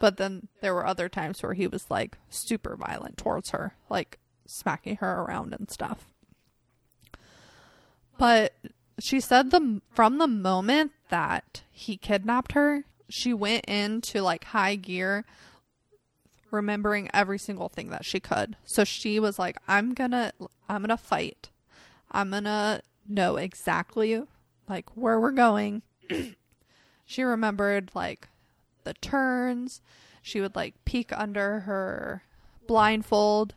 Speaker 2: But then there were other times where he was like super violent towards her, like smacking her around and stuff. But she said the from the moment that he kidnapped her, she went into like high gear remembering every single thing that she could. So she was like I'm to I'm to fight. I'm to know exactly like where we're going. she remembered like the turns. She would like peek under her blindfold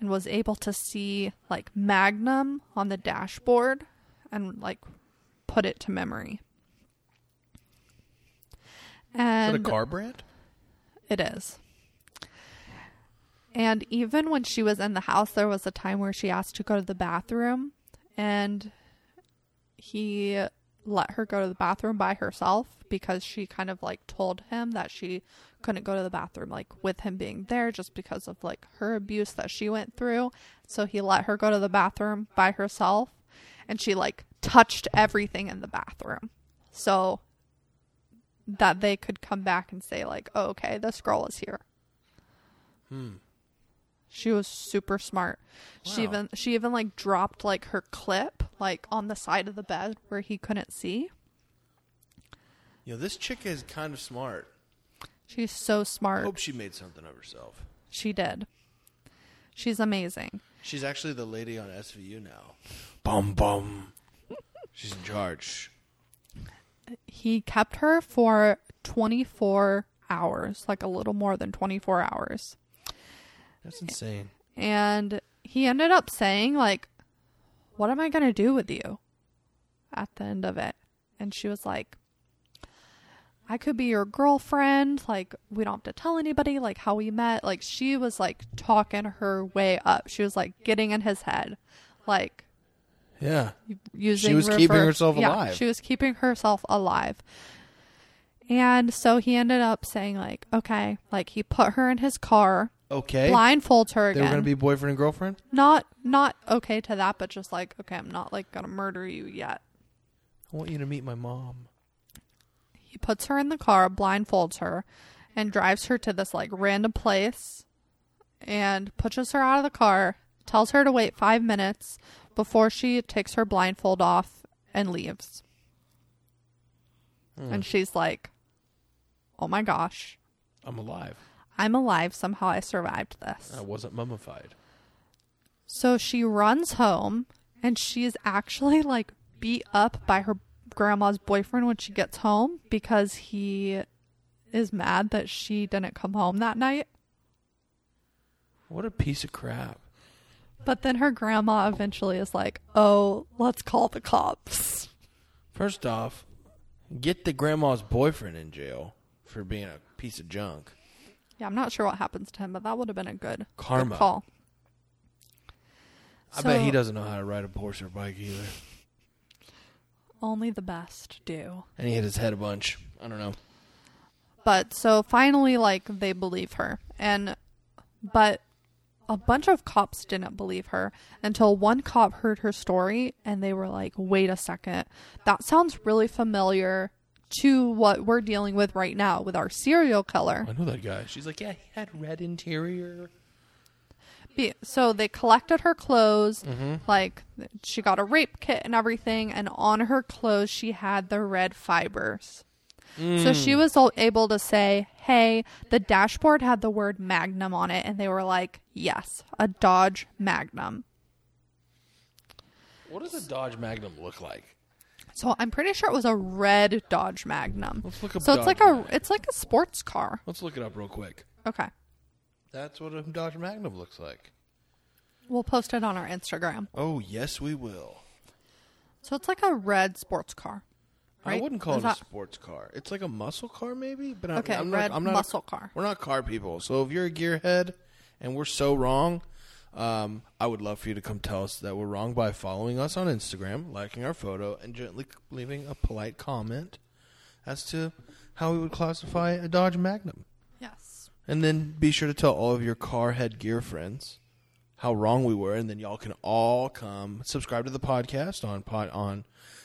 Speaker 2: and was able to see like Magnum on the dashboard and like put it to memory.
Speaker 1: Is
Speaker 2: And
Speaker 1: that a car brand?
Speaker 2: it is. And even when she was in the house, there was a time where she asked to go to the bathroom, and he let her go to the bathroom by herself because she kind of like told him that she couldn't go to the bathroom like with him being there just because of like her abuse that she went through. So he let her go to the bathroom by herself and she like touched everything in the bathroom. So that they could come back and say like, oh, "Okay, the scroll is here."
Speaker 1: Hmm.
Speaker 2: She was super smart. She even she even like dropped like her clip like on the side of the bed where he couldn't see.
Speaker 1: You know, this chick is kind of smart.
Speaker 2: She's so smart.
Speaker 1: I hope she made something of herself.
Speaker 2: She did. She's amazing.
Speaker 1: She's actually the lady on SVU now. Bum bum. She's in charge.
Speaker 2: He kept her for 24 hours, like a little more than 24 hours.
Speaker 1: That's insane.
Speaker 2: And he ended up saying like, "What am I going to do with you?" at the end of it. And she was like, I could be your girlfriend. Like, we don't have to tell anybody, like, how we met. Like, she was, like, talking her way up. She was, like, getting in his head. Like,
Speaker 1: Yeah.
Speaker 2: using
Speaker 1: was keeping herself
Speaker 2: yeah,
Speaker 1: alive.
Speaker 2: She was keeping herself alive. And so he ended up saying, like, okay, like, he put her in his car,
Speaker 1: Okay.
Speaker 2: blindfolds her
Speaker 1: They
Speaker 2: again.
Speaker 1: were going to be boyfriend and girlfriend?
Speaker 2: not, not okay to that, but just like, okay, I'm not, like, gonna murder you yet.
Speaker 1: I want you to meet my mom.
Speaker 2: He puts her in the car, blindfolds her, and drives her to this like random place and pushes her out of the car, tells her to wait five minutes before she takes her blindfold off and leaves. Hmm. And she's like, oh my gosh,
Speaker 1: I'm alive.
Speaker 2: I'm alive. Somehow I survived this.
Speaker 1: I wasn't mummified.
Speaker 2: So she runs home and she is actually like beat up by her grandma's boyfriend when she gets home because he is mad that she didn't come home that night.
Speaker 1: What a piece of crap.
Speaker 2: But then her grandma eventually is like, oh, let's call the cops.
Speaker 1: First off, get the grandma's boyfriend in jail for being a piece of junk.
Speaker 2: Yeah, I'm not sure what happens to him, but that would have been a good,
Speaker 1: Karma.
Speaker 2: good call.
Speaker 1: I bet he doesn't know how to ride a Porsche or bike either.
Speaker 2: Only the best do.
Speaker 1: And he hit his head a bunch. I don't know.
Speaker 2: But so finally, like, they believe her. And, but a bunch of cops didn't believe her until one cop heard her story and they were like, wait a second. That sounds really familiar to what we're dealing with right now with our serial killer.
Speaker 1: I know that guy. She's like, yeah, he had red interior.
Speaker 2: So they collected her clothes, mm-hmm. like she got a rape kit and everything, and on her clothes she had the red fibers. So she mm. was able to say, "Hey, the dashboard had the word Magnum on it," and they were like, "Yes, a Dodge Magnum."
Speaker 1: What does a Dodge Magnum look like?
Speaker 2: So I'm pretty sure it was a red Dodge Magnum.
Speaker 1: Let's look up
Speaker 2: So it's
Speaker 1: Dodge
Speaker 2: like a
Speaker 1: Magnum.
Speaker 2: it's like a sports car.
Speaker 1: Let's look it up real quick.
Speaker 2: Okay,
Speaker 1: That's what a Dodge Magnum looks like.
Speaker 2: we'll post it on our Instagram.
Speaker 1: Oh, yes, we will.
Speaker 2: So it's like a red sports car.
Speaker 1: I wouldn't call it a sports car. It's like a muscle car, maybe. But I'm,
Speaker 2: Okay,
Speaker 1: I'm
Speaker 2: red
Speaker 1: not. I'm not
Speaker 2: muscle car.
Speaker 1: We're not car people. So if you're a gearhead and we're so wrong, um, I would love for you to come tell us that we're wrong by following us on Instagram, liking our photo, and gently leaving a polite comment as to how we would classify a Dodge Magnum.
Speaker 2: Yes.
Speaker 1: And then be sure to tell all of your car head gear friends how wrong we were, and then y'all can all come subscribe to the podcast on pod, on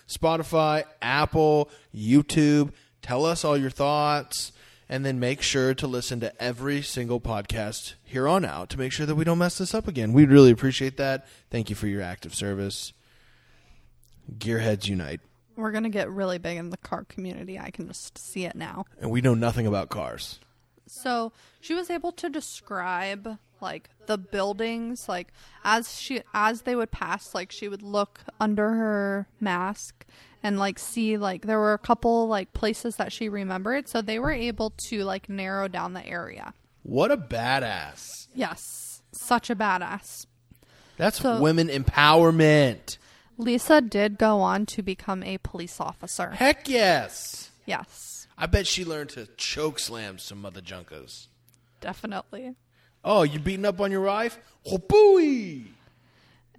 Speaker 1: Spotify, Apple, YouTube. Tell us all your thoughts, and then make sure to listen to every single podcast here on out to make sure that we don't mess this up again. We'd really appreciate that. Thank you for your active service. Gearheads unite,
Speaker 2: We're gonna get really big in the car community. I can just see it now.
Speaker 1: and we know nothing about cars.
Speaker 2: So she was able to describe like the buildings, like as she as they would pass, like she would look under her mask and like see like there were a couple like places that she remembered. So they were able to like narrow down the area.
Speaker 1: What a badass!
Speaker 2: Yes, such a badass.
Speaker 1: That's
Speaker 2: So-
Speaker 1: women empowerment.
Speaker 2: Lisa did go on to become a police officer.
Speaker 1: Heck yes.
Speaker 2: Yes,
Speaker 1: I bet she learned to choke slam some mother junkers.
Speaker 2: definitely.
Speaker 1: Oh, you beating up on your wife? Booey!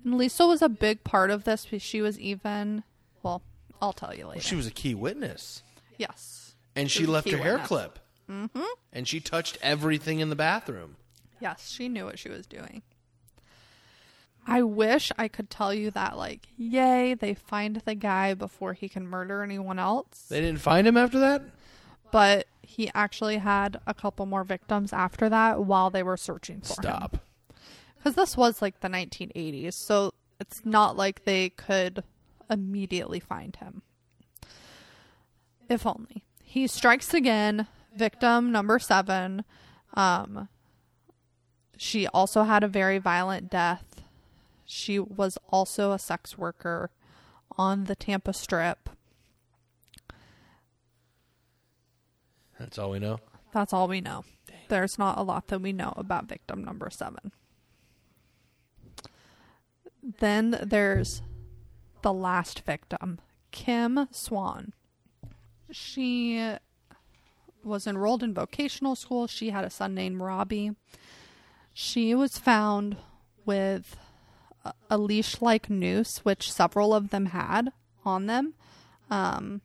Speaker 2: And Lisa was a big part of this because she was even well, I'll tell you later.
Speaker 1: She was a key witness.
Speaker 2: yes.
Speaker 1: And
Speaker 2: She
Speaker 1: she left her hair clip. Mm-hmm. And she touched everything in the bathroom.
Speaker 2: Yes, she knew what she was doing. I wish I could tell you that, like, yay, they find the guy before he can murder anyone else.
Speaker 1: They didn't find him after that?
Speaker 2: But he actually had a couple more victims after that while they were searching for him.
Speaker 1: Stop.
Speaker 2: Because this was like the 1980s, so it's not like they could immediately find him. If only. He strikes again, victim number seven. Um, she also had a very violent death. She was also a sex worker on the Tampa Strip.
Speaker 1: That's all we know.
Speaker 2: That's all we know. There's not a lot that we know about victim number seven. Then there's the last victim, Kim Swann. She was enrolled in vocational school. She had a son named Robbie. She was found with a- a leash like noose, which several of them had on them. Um,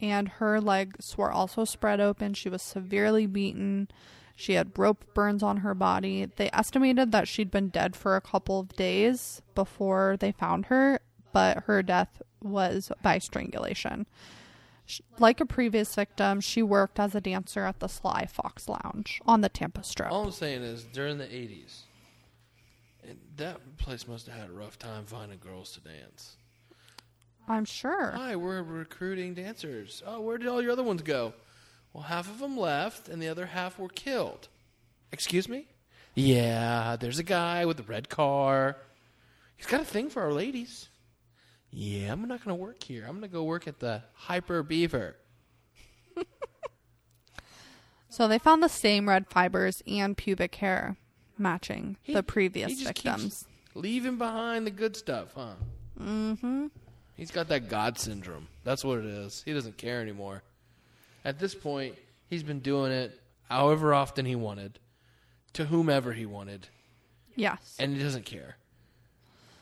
Speaker 2: and her legs were also spread open. She was severely beaten. She had rope burns on her body. They estimated that she'd been dead for a couple of days before they found her, but her death was by strangulation. Like a previous victim, she worked as a dancer at the Sly Fox Lounge on the Tampa Strip.
Speaker 1: All I'm saying is, during the 80s, that place must have had a rough time finding girls to dance.
Speaker 2: I'm sure.
Speaker 1: Hi, we're recruiting dancers. Oh, where did all your other ones go? Well, half of them left, and the other half were killed. Excuse me? Yeah, there's a guy with a red car. He's got a thing for our ladies. Yeah, I'm not going to work here. I'm going to go work at the Hyper Beaver.
Speaker 2: So they found the same red fibers and pubic hair matching
Speaker 1: He-
Speaker 2: the previous
Speaker 1: he just keeps
Speaker 2: victims.
Speaker 1: leaving behind the good stuff, huh?
Speaker 2: Mm-hmm.
Speaker 1: He's got that God syndrome. That's what it is. He doesn't care anymore. At this point, he's been doing it however often he wanted, to whomever he wanted,
Speaker 2: Yes.
Speaker 1: and he doesn't care.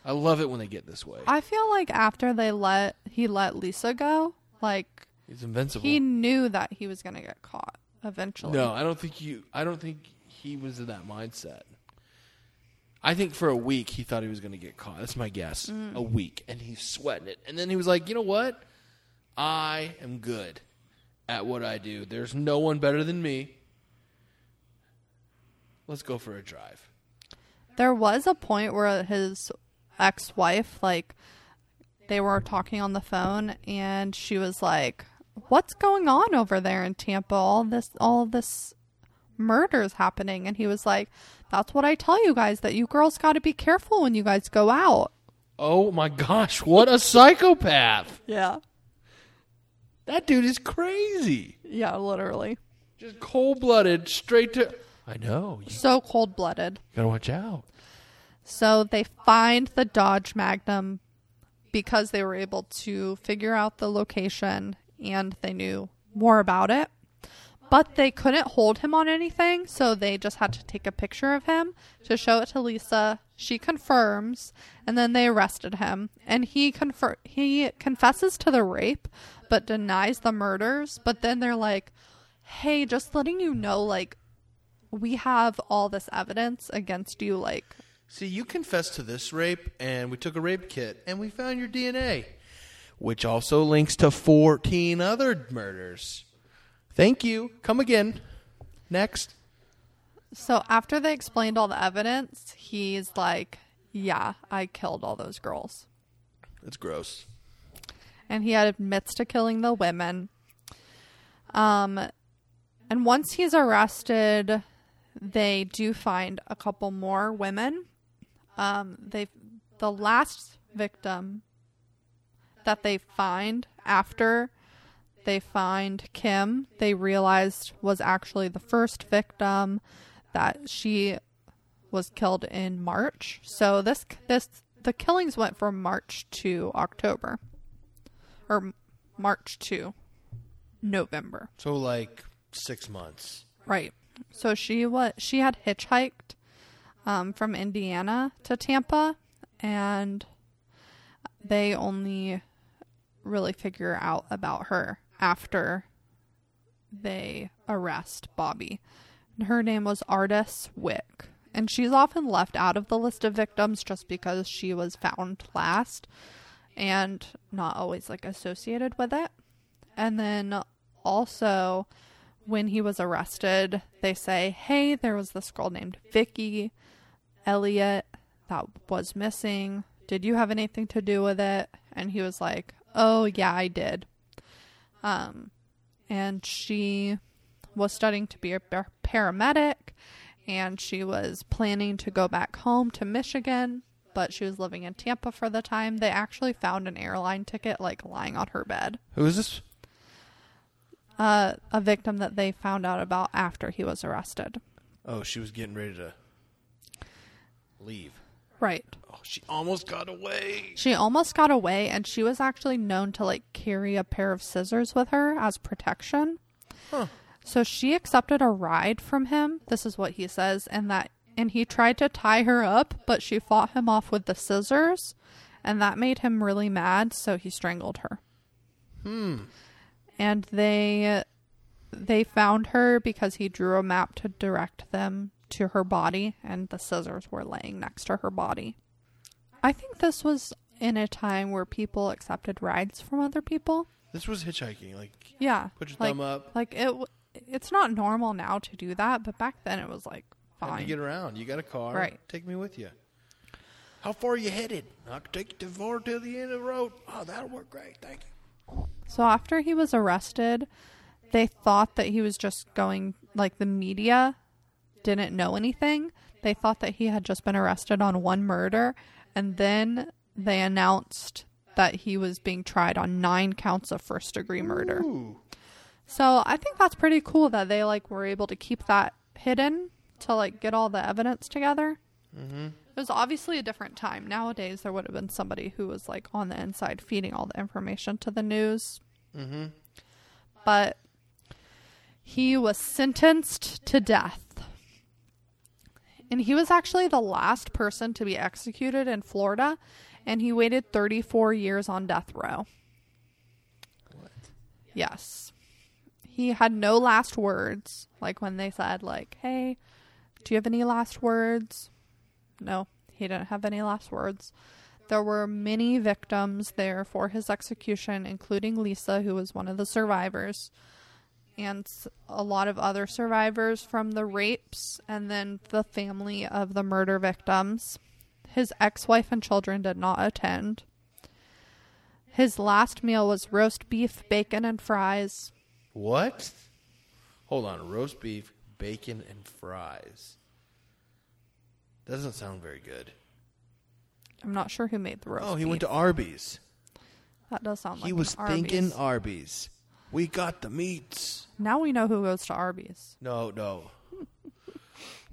Speaker 1: I love it when they get this way.
Speaker 2: I feel like after they let he let Lisa go, like
Speaker 1: He's invincible.
Speaker 2: he knew that he was gonna get caught eventually.
Speaker 1: no, I don't think you. I don't think he was in that mindset. I think for a week he thought he was going to get caught. That's my guess. Mm. A week, and he's sweating it. And then he was like, "You know what? I am good at what I do. There's no one better than me. Let's go for a drive."
Speaker 2: There was a point where his ex-wife, like, they were talking on the phone, and she was like, "What's going on over there in Tampa? All this, all this murders happening." And he was like, "That's what I tell you guys. That you girls got to be careful when you guys go out."
Speaker 1: Oh my gosh, what a psychopath!
Speaker 2: Yeah.
Speaker 1: That dude is crazy.
Speaker 2: Yeah, literally.
Speaker 1: Just cold blooded, straight to. I know.
Speaker 2: So cold-blooded.
Speaker 1: gotta watch out.
Speaker 2: So they find the Dodge Magnum because they were able to figure out the location and they knew more about it. But they couldn't hold him on anything, so they just had to take a picture of him to show it to Lisa. She confirms, and then they arrested him. And he confer- he confesses to the rape, but denies the murders. But then they're like, "Hey, just letting you know, like, we have all this evidence against you, like."
Speaker 1: See, you confessed to this rape, and we took a rape kit, and we found your DNA, which also links to 14 other murders. Thank you. Come again. Next.
Speaker 2: So after they explained all the evidence, he's like, "Yeah, I killed all those girls."
Speaker 1: It's gross.
Speaker 2: And he admits to killing the women. Um and once he's arrested, they do find a couple more women. Um they the last victim that they find after they find Kim, they realized was actually the first victim that she was killed in March. So this this the killings went from March to October or March to November.
Speaker 1: So, like, six months.
Speaker 2: Right. So she was she had hitchhiked um, from Indiana to Tampa, and they only really figure out about her after they arrest Bobby. And her name was Artiss Wick, and she's often left out of the list of victims just because she was found last and not always like associated with it. And then also when he was arrested, they say, "Hey, there was this girl named Vicky Elliott that was missing. Did you have anything to do with it?" And he was like, "Oh, yeah, I did." Um and she was studying to be a paramedic and she was planning to go back home to Michigan, but she was living in Tampa for the time. They actually found an airline ticket like lying on her bed
Speaker 1: Who is this?
Speaker 2: uh, a victim that they found out about after he was arrested.
Speaker 1: Oh, she was getting ready to leave.
Speaker 2: Right.
Speaker 1: Oh, she almost got away.
Speaker 2: She almost got away, and she was actually known to like carry a pair of scissors with her as protection.
Speaker 1: Huh.
Speaker 2: So she accepted a ride from him. This is what he says, and that and he tried to tie her up, but she fought him off with the scissors, and that made him really mad. So he strangled her.
Speaker 1: Hmm.
Speaker 2: and they they found her because he drew a map to direct them to her body and the scissors were laying next to her body. I think this was in a time where people accepted rides from other people.
Speaker 1: This was hitchhiking. Like,
Speaker 2: Yeah.
Speaker 1: put your
Speaker 2: like,
Speaker 1: thumb up.
Speaker 2: Like it it's not normal now to do that, but back then it was like fine.
Speaker 1: get around. You got a car.
Speaker 2: Right.
Speaker 1: Take me with you. How far are you headed? I can take you to far to the end of the road. Oh, that'll work great. Thank you.
Speaker 2: So after he was arrested, they thought that he was just going like the media didn't know anything. They thought that he had just been arrested on one murder and then they announced that he was being tried on 9 counts of first degree murder.
Speaker 1: Ooh.
Speaker 2: So I think that's pretty cool that they like were able to keep that hidden to like get all the evidence together.
Speaker 1: Mm-hmm.
Speaker 2: It was obviously a different time. Nowadays, there would have been somebody who was like on the inside feeding all the information to the news.
Speaker 1: Mm-hmm.
Speaker 2: But he was sentenced to death. And he was actually the last person to be executed in Florida, and he waited 34 years on death row.
Speaker 1: What?
Speaker 2: Yes. He had no last words, like when they said like, "Hey, do you have any last words?" No, he didn't have any last words. There were many victims there for his execution, including Lisa, who was one of the survivors, and a lot of other survivors from the rapes, and then the family of the murder victims. His ex wife and children did not attend. His last meal was roast beef, bacon, and fries.
Speaker 1: What? Hold on. Roast beef, bacon, and fries. Doesn't sound very good.
Speaker 2: I'm not sure who made the roast.
Speaker 1: Oh, he went to Arby's.
Speaker 2: That does sound like
Speaker 1: he was thinking
Speaker 2: Arby's.
Speaker 1: We got the meats.
Speaker 2: Now we know who goes to Arby's.
Speaker 1: No, no.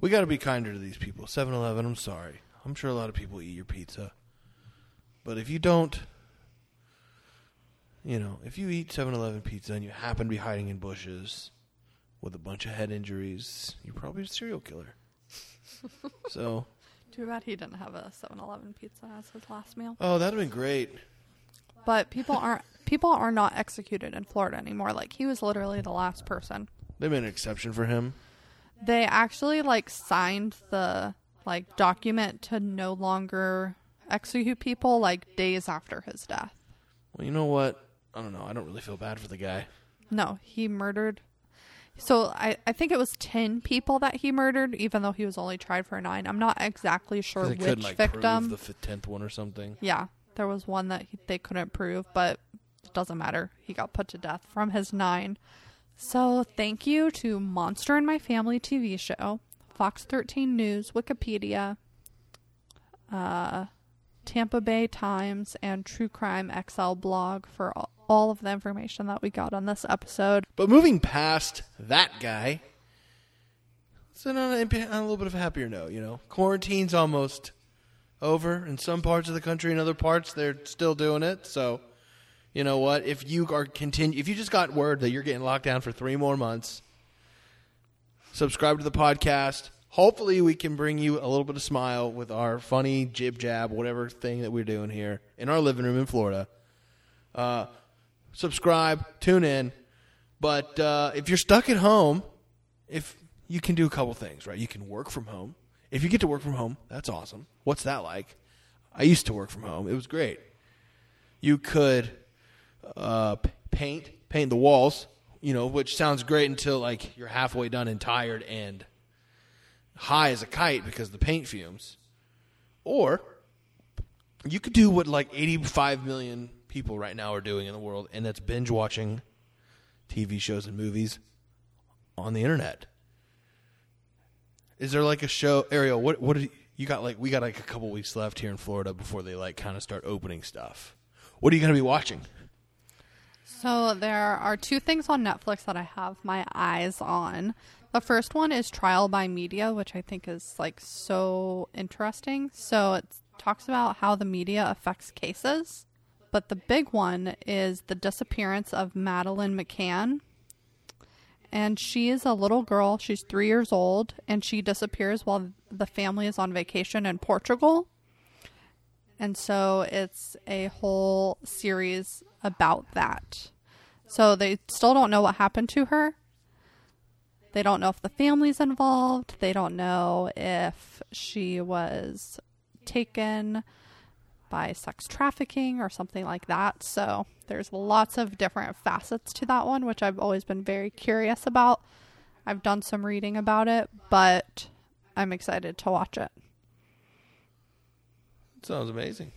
Speaker 1: we got to be kinder to these people. 7 Eleven, I'm sorry. I'm sure a lot of people eat your pizza. But if you don't, you know, if you eat 7 Eleven pizza and you happen to be hiding in bushes with a bunch of head injuries, you're probably a serial killer. so,
Speaker 2: Too bad he didn't have a 7-Eleven pizza as his last meal.
Speaker 1: oh, that'd have been great.
Speaker 2: But people aren't people are not executed in Florida anymore. Like he was literally the last person.
Speaker 1: They made an exception for him.
Speaker 2: They actually like signed the like document to no longer execute people like days after his death.
Speaker 1: Well, you know what? I don't know. I don't really feel bad for the guy.
Speaker 2: No, he murdered. So I, I think it was 10 people that he murdered, even though he was only tried for nine. I'm not exactly sure which
Speaker 1: couldn't, like,
Speaker 2: victim.
Speaker 1: the f- 10th one or something.
Speaker 2: Yeah, there was one that he, they couldn't prove, but doesn't matter. He got put to death from his nine. So thank you to Monster in My Family TV show, Fox 13 News, Wikipedia, uh, Tampa Bay Times, and True Crime XL blog for all, of the information that we got on this episode.
Speaker 1: But moving past that guy, it's on a, on a little bit of a happier note. You know, quarantine's almost over in some parts of the country. In other parts, they're still doing it. So, you know what? If you are continue, if you just got word that you're getting locked down for three more months, subscribe to the podcast. Hopefully, we can bring you a little bit of smile with our funny jib jab, whatever thing that we're doing here in our living room in Florida. Uh, subscribe, tune in. But uh, if you're stuck at home, if you can do a couple things, right? You can work from home. If you get to work from home, that's awesome. What's that like? I used to work from home. It was great. You could uh, paint paint the walls, you know, which sounds great until like you're halfway done and tired and high as a kite because the paint fumes. Or you could do what like 85 million people right now are doing in the world, and that's binge watching TV shows and movies on the internet. Is there like a show, Ariel? What what you got? Like we got like a couple weeks left here in Florida before they like kind of start opening stuff. What are you going to be watching?
Speaker 2: So there are two things on Netflix that I have my eyes on. The first one is Trial by Media, which I think is like so interesting. So it talks about how the media affects cases. But the big one is the disappearance of Madeleine McCann. And she is a little girl. She's three years old, and she disappears while the family is on vacation in Portugal. And so it's a whole series about that. So they still don't know what happened to her. They don't know if the family's involved. They don't know if she was taken by sex trafficking or something like that. So there's lots of different facets to that one, which I've always been very curious about. I've done some reading about it, but I'm excited to watch it.
Speaker 1: Sounds amazing.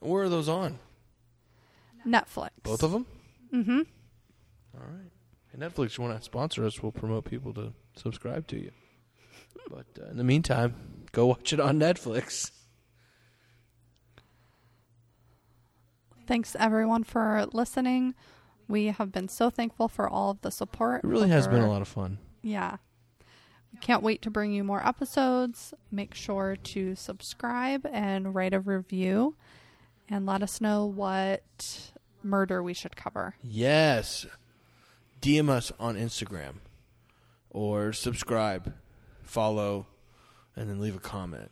Speaker 1: Where are those on?
Speaker 2: Netflix.
Speaker 1: Both of them?
Speaker 2: Mm-hmm.
Speaker 1: All right. Hey, Netflix, you want to sponsor us? We'll promote people to subscribe to you. But uh, in the meantime, go watch it on Netflix.
Speaker 2: Thanks everyone for listening. We have been so thankful for all of the support.
Speaker 1: It really has been a lot of fun.
Speaker 2: Yeah. Can't wait to bring you more episodes. Make sure to subscribe and write a review and let us know what murder we should cover.
Speaker 1: Yes. DM us on Instagram or subscribe, follow, and then leave a comment.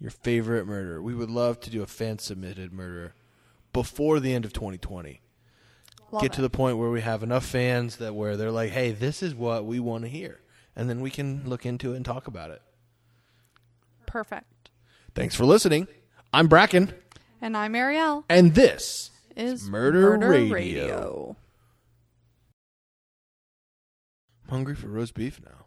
Speaker 1: Your favorite murder. We would love to do a fan submitted murder before the end of 2020.
Speaker 2: Love
Speaker 1: Get to the point where we have enough fans that where they're like, "Hey, this is what we want to hear." And then we can look into it and talk about it.
Speaker 2: Perfect.
Speaker 1: Thanks for listening. I'm Bracken,
Speaker 2: And I'm Ariel.
Speaker 1: and this
Speaker 2: Is
Speaker 1: Murder Radio.
Speaker 2: Radio.
Speaker 1: I'm hungry for roast beef now.